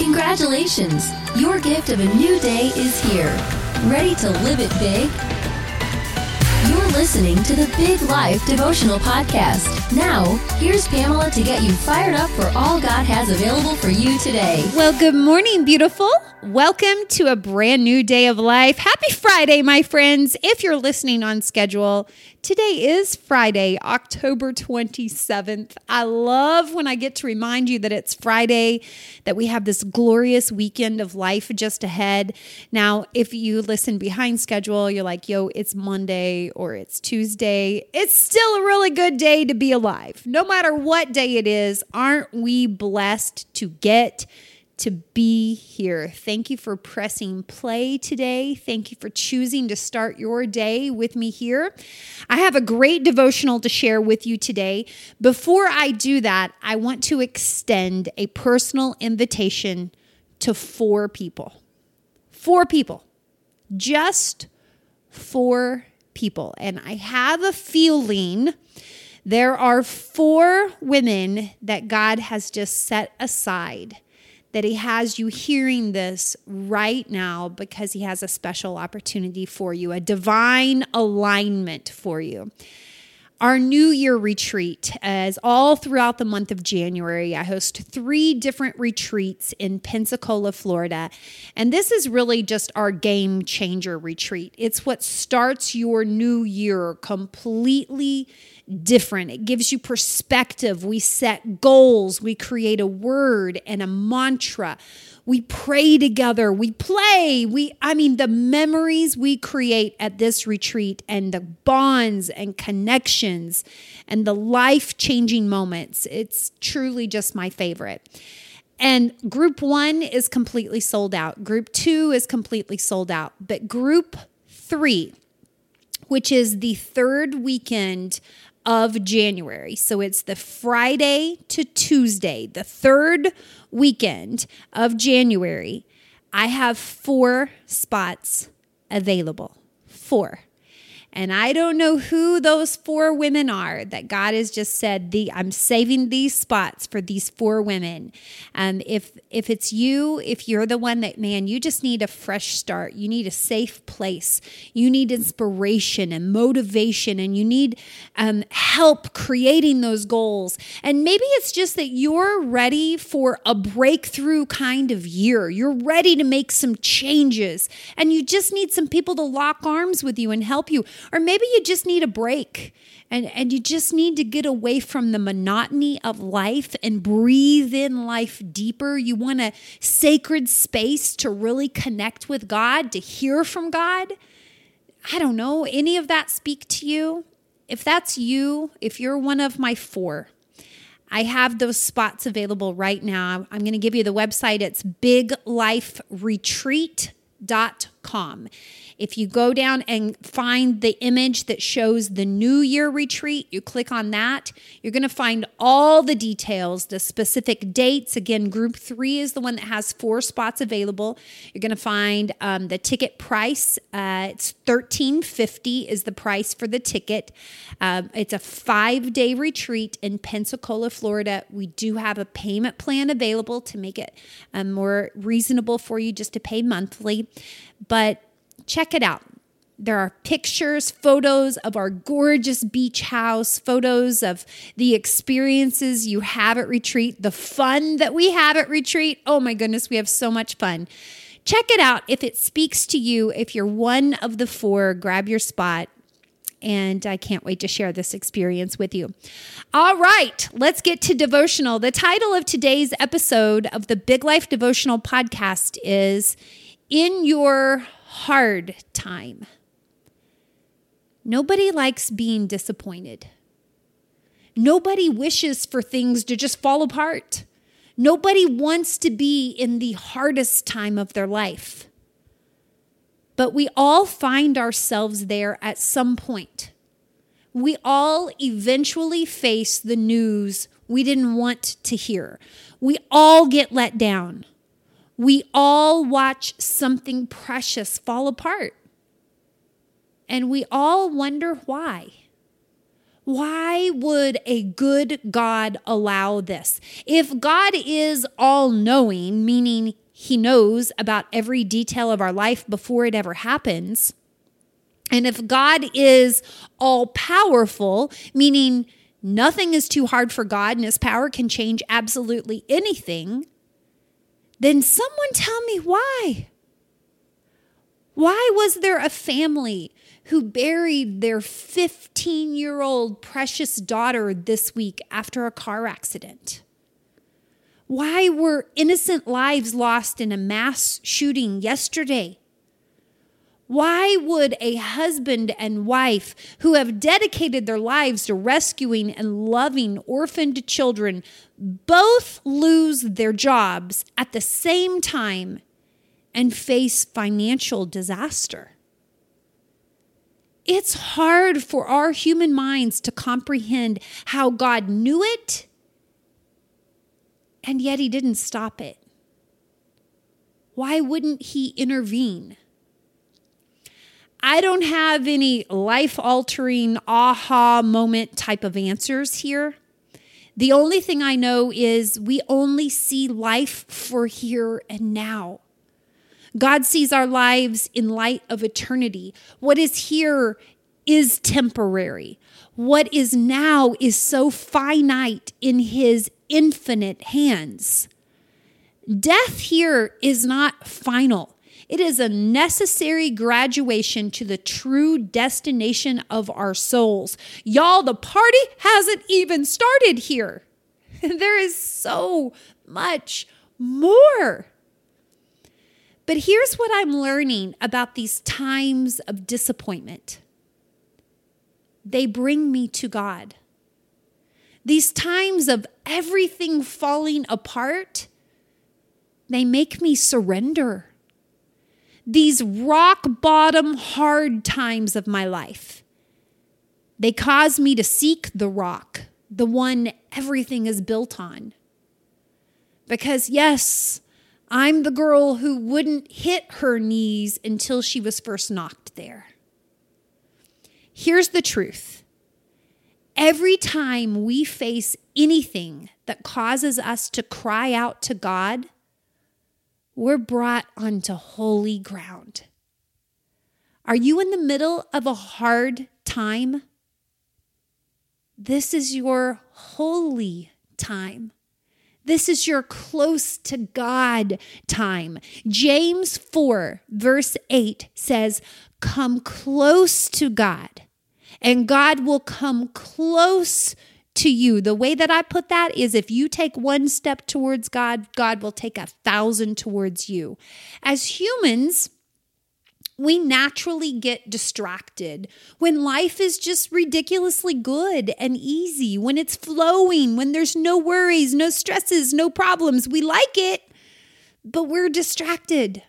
Congratulations! Your gift of a new day is here. Ready to live it big? You're listening to the Big Life Devotional Podcast. Now, here's Pamela to get you fired up for all God has available for you today. Well, good morning, beautiful. Welcome to a brand new day of life. Happy Friday, my friends. If you're listening on schedule, today is Friday, October 27th. I love when I get to remind you that it's Friday, that we have this glorious weekend of life just ahead. Now, if you listen behind schedule, you're like, yo, it's Monday or it's Tuesday. It's still a really good day to be alive. No matter what day it is, aren't we blessed to get? To be here. Thank you for pressing play today. Thank you for choosing to start your day with me here. I have a great devotional to share with you today. Before I do that, I want to extend a personal invitation to four people. Four people. Just four people. And I have a feeling there are four women that God has just set aside that He has you hearing this right now because He has a special opportunity for you, a divine alignment for you. Our New Year retreat as all throughout the month of January. I host three different retreats in Pensacola, Florida. And this is really just our game changer retreat. It's what starts your new year completely different. It gives you perspective. We set goals, we create a word and a mantra. We pray together, we play. We I mean the memories we create at this retreat and the bonds and connections and the life-changing moments. It's truly just my favorite. And group 1 is completely sold out. Group 2 is completely sold out. But group 3 which is the third weekend of January. So it's the Friday to Tuesday, the third weekend of January. I have four spots available. Four. And I don't know who those four women are that God has just said, the, I'm saving these spots for these four women. Um, if, if it's you, if you're the one that, man, you just need a fresh start, you need a safe place, you need inspiration and motivation, and you need um, help creating those goals. And maybe it's just that you're ready for a breakthrough kind of year. You're ready to make some changes, and you just need some people to lock arms with you and help you. Or maybe you just need a break and, and you just need to get away from the monotony of life and breathe in life deeper. You want a sacred space to really connect with God, to hear from God. I don't know, any of that speak to you? If that's you, if you're one of my four, I have those spots available right now. I'm going to give you the website. It's If you go down and find the image that shows the New Year retreat, you click on that, you're going to find all the details, the specific dates. Again, group three is the one that has four spots available. You're going to find um, the ticket price. Uh, it's thirteen fifty is the price for the ticket. Um, it's a five day retreat in Pensacola, Florida. We do have a payment plan available to make it um, more reasonable for you just to pay monthly, but check it out. There are pictures, photos of our gorgeous beach house, photos of the experiences you have at retreat, the fun that we have at retreat. Oh my goodness, we have so much fun. Check it out if it speaks to you. If you're one of the four, grab your spot. And I can't wait to share this experience with you. All right, let's get to devotional. The title of today's episode of the Big Life Devotional podcast is In Your hard time. Nobody likes being disappointed. Nobody wishes for things to just fall apart. Nobody wants to be in the hardest time of their life. But we all find ourselves there at some point. We all eventually face the news we didn't want to hear. We all get let down we all watch something precious fall apart. And we all wonder why. Why would a good God allow this? If God is all knowing, meaning he knows about every detail of our life before it ever happens, and if God is all powerful, meaning nothing is too hard for God and his power can change absolutely anything, then someone tell me why. Why was there a family who buried their 15 year old precious daughter this week after a car accident? Why were innocent lives lost in a mass shooting yesterday? Why would a husband and wife who have dedicated their lives to rescuing and loving orphaned children both lose their jobs at the same time and face financial disaster? It's hard for our human minds to comprehend how God knew it and yet He didn't stop it. Why wouldn't He intervene? I don't have any life altering aha moment type of answers here. The only thing I know is we only see life for here and now. God sees our lives in light of eternity. What is here is temporary. What is now is so finite in His infinite hands. Death here is not final. It is a necessary graduation to the true destination of our souls. Y'all, the party hasn't even started here. there is so much more. But here's what I'm learning about these times of disappointment they bring me to God. These times of everything falling apart, they make me surrender these rock bottom hard times of my life. They cause me to seek the rock, the one everything is built on. Because, yes, I'm the girl who wouldn't hit her knees until she was first knocked there. Here's the truth every time we face anything that causes us to cry out to God, we're brought onto holy ground. Are you in the middle of a hard time? This is your holy time. This is your close to God time. James 4, verse 8 says, Come close to God, and God will come close to you. The way that I put that is if you take one step towards God, God will take a thousand towards you. As humans, we naturally get distracted when life is just ridiculously good and easy, when it's flowing, when there's no worries, no stresses, no problems. We like it, but we're distracted.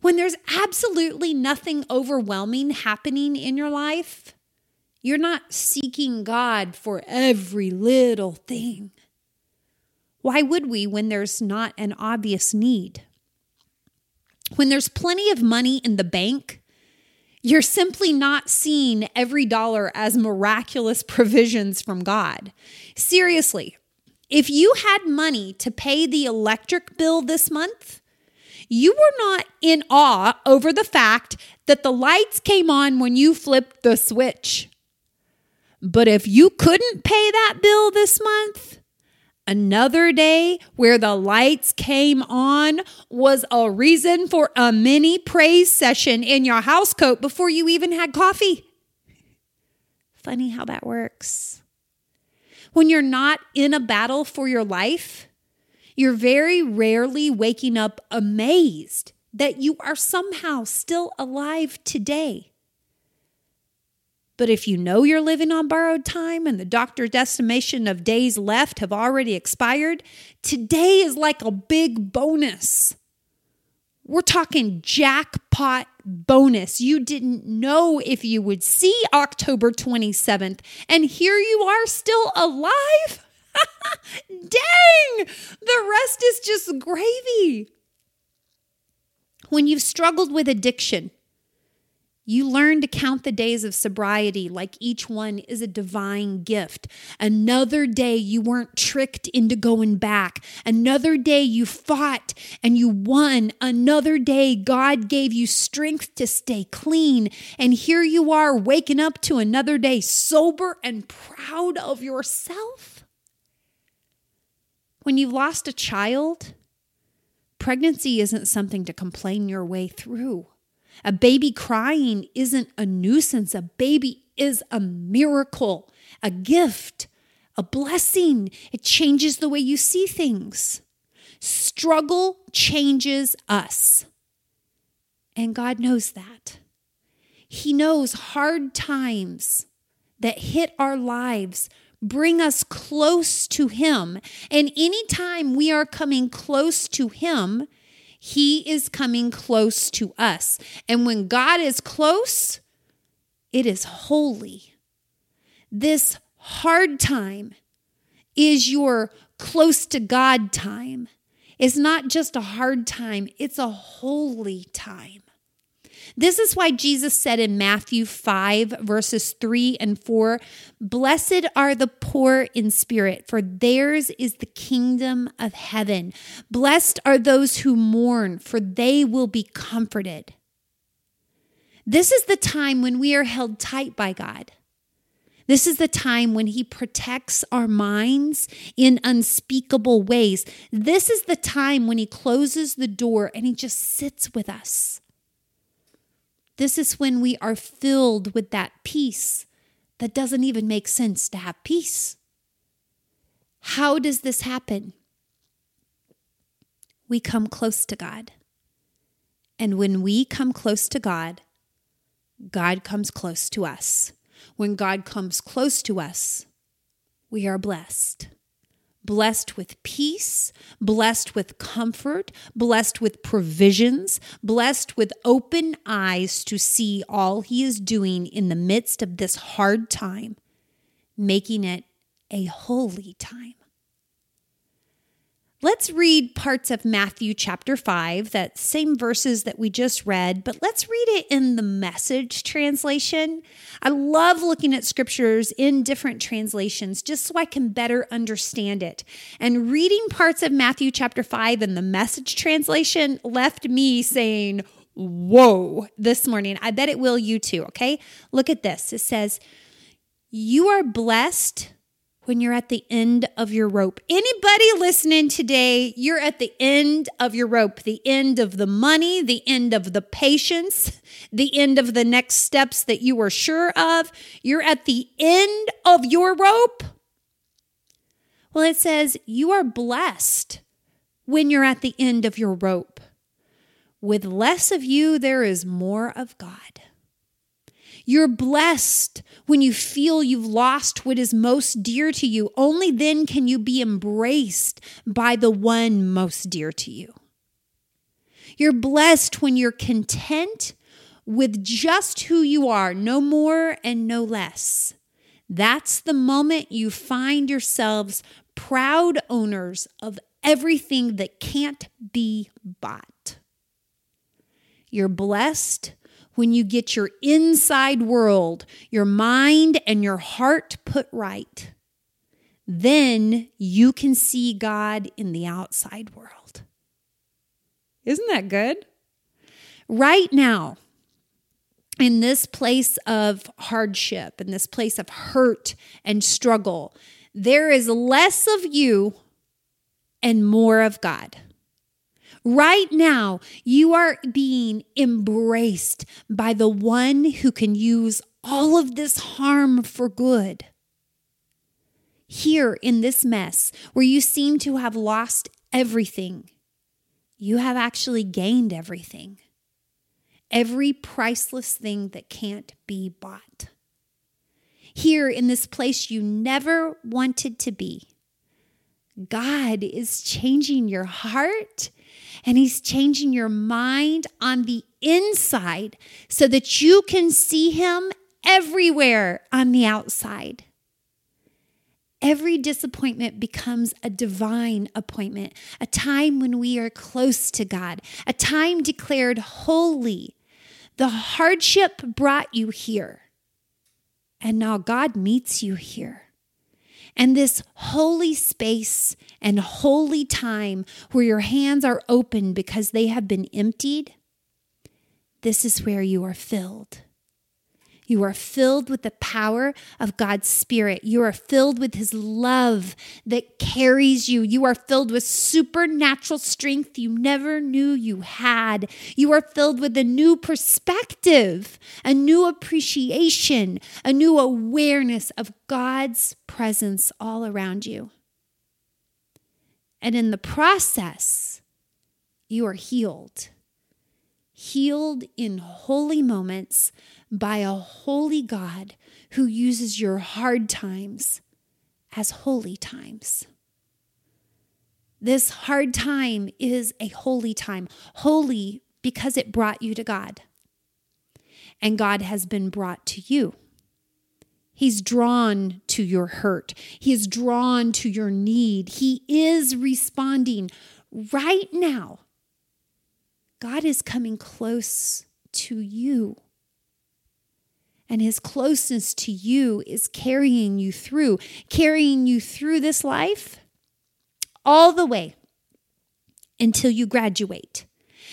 When there's absolutely nothing overwhelming happening in your life, you're not seeking God for every little thing. Why would we when there's not an obvious need? When there's plenty of money in the bank, you're simply not seeing every dollar as miraculous provisions from God. Seriously, if you had money to pay the electric bill this month, you were not in awe over the fact that the lights came on when you flipped the switch. But if you couldn't pay that bill this month, another day where the lights came on was a reason for a mini praise session in your house coat before you even had coffee. Funny how that works. When you're not in a battle for your life, you're very rarely waking up amazed that you are somehow still alive today. But if you know you're living on borrowed time and the doctor's estimation of days left have already expired, today is like a big bonus. We're talking jackpot bonus. You didn't know if you would see October 27th, and here you are still alive. Dang! The rest is just gravy. When you've struggled with addiction, You learn to count the days of sobriety like each one is a divine gift. Another day you weren't tricked into going back. Another day you fought and you won. Another day God gave you strength to stay clean. And here you are waking up to another day sober and proud of yourself. When you've lost a child, pregnancy isn't something to complain your way through. A baby crying isn't a nuisance. A baby is a miracle, a gift, a blessing. It changes the way you see things. Struggle changes us. And God knows that. He knows hard times that hit our lives bring us close to Him. And anytime we are coming close to Him, he is coming close to us. And when God is close, it is holy. This hard time is your close to God time. It's not just a hard time, it's a holy time. This is why Jesus said in Matthew 5, verses 3 and 4 Blessed are the poor in spirit, for theirs is the kingdom of heaven. Blessed are those who mourn, for they will be comforted. This is the time when we are held tight by God. This is the time when He protects our minds in unspeakable ways. This is the time when He closes the door and He just sits with us. This is when we are filled with that peace that doesn't even make sense to have peace. How does this happen? We come close to God. And when we come close to God, God comes close to us. When God comes close to us, we are blessed blessed with peace, blessed with comfort, blessed with provisions, blessed with open eyes to see all He is doing in the midst of this hard time, making it a holy time. Let's read parts of Matthew chapter 5, that same verses that we just read, but let's read it in the message translation. I love looking at scriptures in different translations just so I can better understand it. And reading parts of Matthew chapter 5 in the message translation left me saying, Whoa, this morning. I bet it will you too, okay? Look at this. It says, You are blessed when you're at the end of your rope. Anybody listening today, you're at the end of your rope, the end of the money, the end of the patience, the end of the next steps that you were sure of. You're at the end of your rope. Well, it says you are blessed when you're at the end of your rope. With less of you, there is more of God. You're blessed when you feel you've lost what is most dear to you. Only then can you be embraced by the one most dear to you. You're blessed when you're content with just who you are, no more and no less. That's the moment you find yourselves proud owners of everything that can't be bought. You're blessed when you get your inside world, your mind and your heart put right, then you can see God in the outside world. Isn't that good? Right now, in this place of hardship, in this place of hurt and struggle, there is less of you and more of God. Right now, you are being embraced by the one who can use all of this harm for good. Here in this mess, where you seem to have lost everything, you have actually gained everything. Every priceless thing that can't be bought. Here in this place you never wanted to be, God is changing your heart and He's changing your mind on the inside so that you can see Him everywhere on the outside. Every disappointment becomes a divine appointment, a time when we are close to God, a time declared holy. The hardship brought you here. And now God meets you here. And this holy space and holy time where your hands are open because they have been emptied, this is where you are filled. You are filled with the power of God's Spirit. You are filled with His love that carries you. You are filled with supernatural strength you never knew you had. You are filled with a new perspective, a new appreciation, a new awareness of God's presence all around you. And in the process, you are healed. Healed in holy moments by a holy God who uses your hard times as holy times. This hard time is a holy time, holy because it brought you to God. And God has been brought to you. He's drawn to your hurt. He is drawn to your need. He is responding right now. God is coming close to you and his closeness to you is carrying you through, carrying you through this life all the way until you graduate.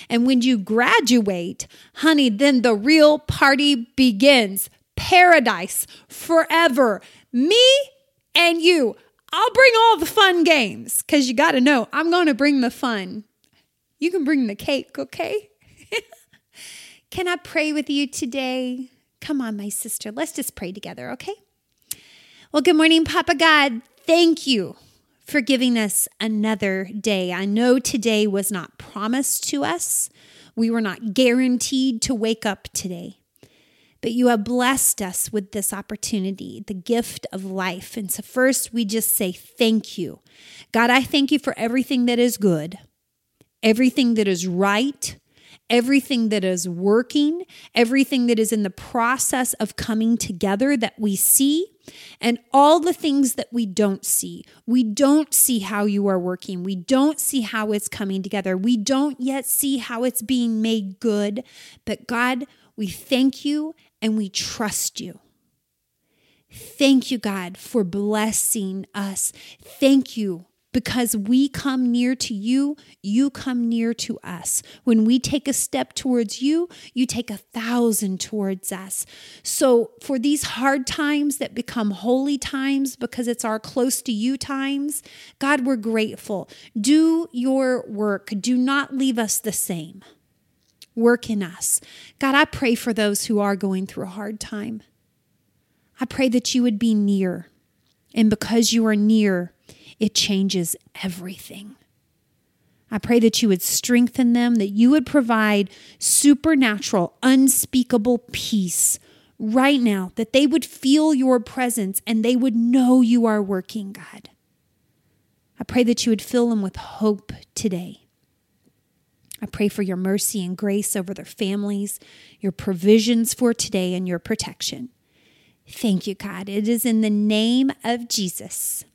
And when you graduate, honey, then the real party begins. Paradise forever. Me and you. I'll bring all the fun games because you got to know I'm going to bring the fun. You can bring the cake, okay? can I pray with you today? Come on, my sister. Let's just pray together, okay? Well, good morning, Papa God. Thank you for giving us another day. I know today was not promised to us, we were not guaranteed to wake up today. But you have blessed us with this opportunity, the gift of life. And so, first, we just say thank you. God, I thank you for everything that is good, everything that is right, everything that is working, everything that is in the process of coming together that we see, and all the things that we don't see. We don't see how you are working. We don't see how it's coming together. We don't yet see how it's being made good. But God, we thank you and we trust you. Thank you, God, for blessing us. Thank you because we come near to you, you come near to us. When we take a step towards you, you take a thousand towards us. So, for these hard times that become holy times because it's our close to you times, God, we're grateful. Do your work, do not leave us the same. Work in us. God, I pray for those who are going through a hard time. I pray that you would be near. And because you are near, it changes everything. I pray that you would strengthen them, that you would provide supernatural, unspeakable peace right now, that they would feel your presence and they would know you are working, God. I pray that you would fill them with hope today. I pray for your mercy and grace over their families, your provisions for today, and your protection. Thank you, God. It is in the name of Jesus.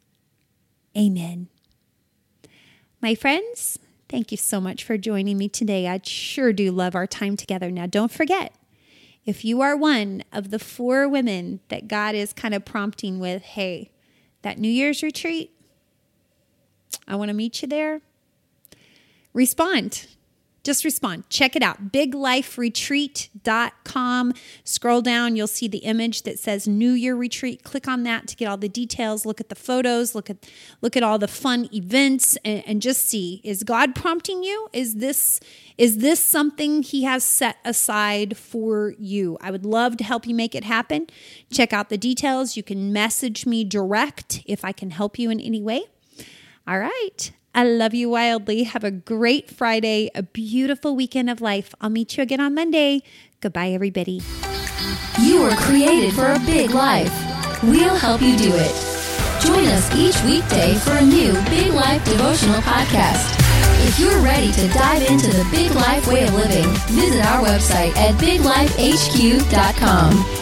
Amen. My friends, thank you so much for joining me today. I sure do love our time together. Now, don't forget, if you are one of the four women that God is kind of prompting with, hey, that New Year's retreat, I want to meet you there, respond just respond. Check it out. BigLifeRetreat.com. Scroll down, you'll see the image that says New Year Retreat. Click on that to get all the details. Look at the photos, look at look at all the fun events and, and just see is God prompting you? Is this is this something he has set aside for you? I would love to help you make it happen. Check out the details. You can message me direct if I can help you in any way. All right. I love you wildly. Have a great Friday, a beautiful weekend of life. I'll meet you again on Monday. Goodbye, everybody. You were created for a big life. We'll help you do it. Join us each weekday for a new Big Life devotional podcast. If you're ready to dive into the big life way of living, visit our website at biglifehq.com.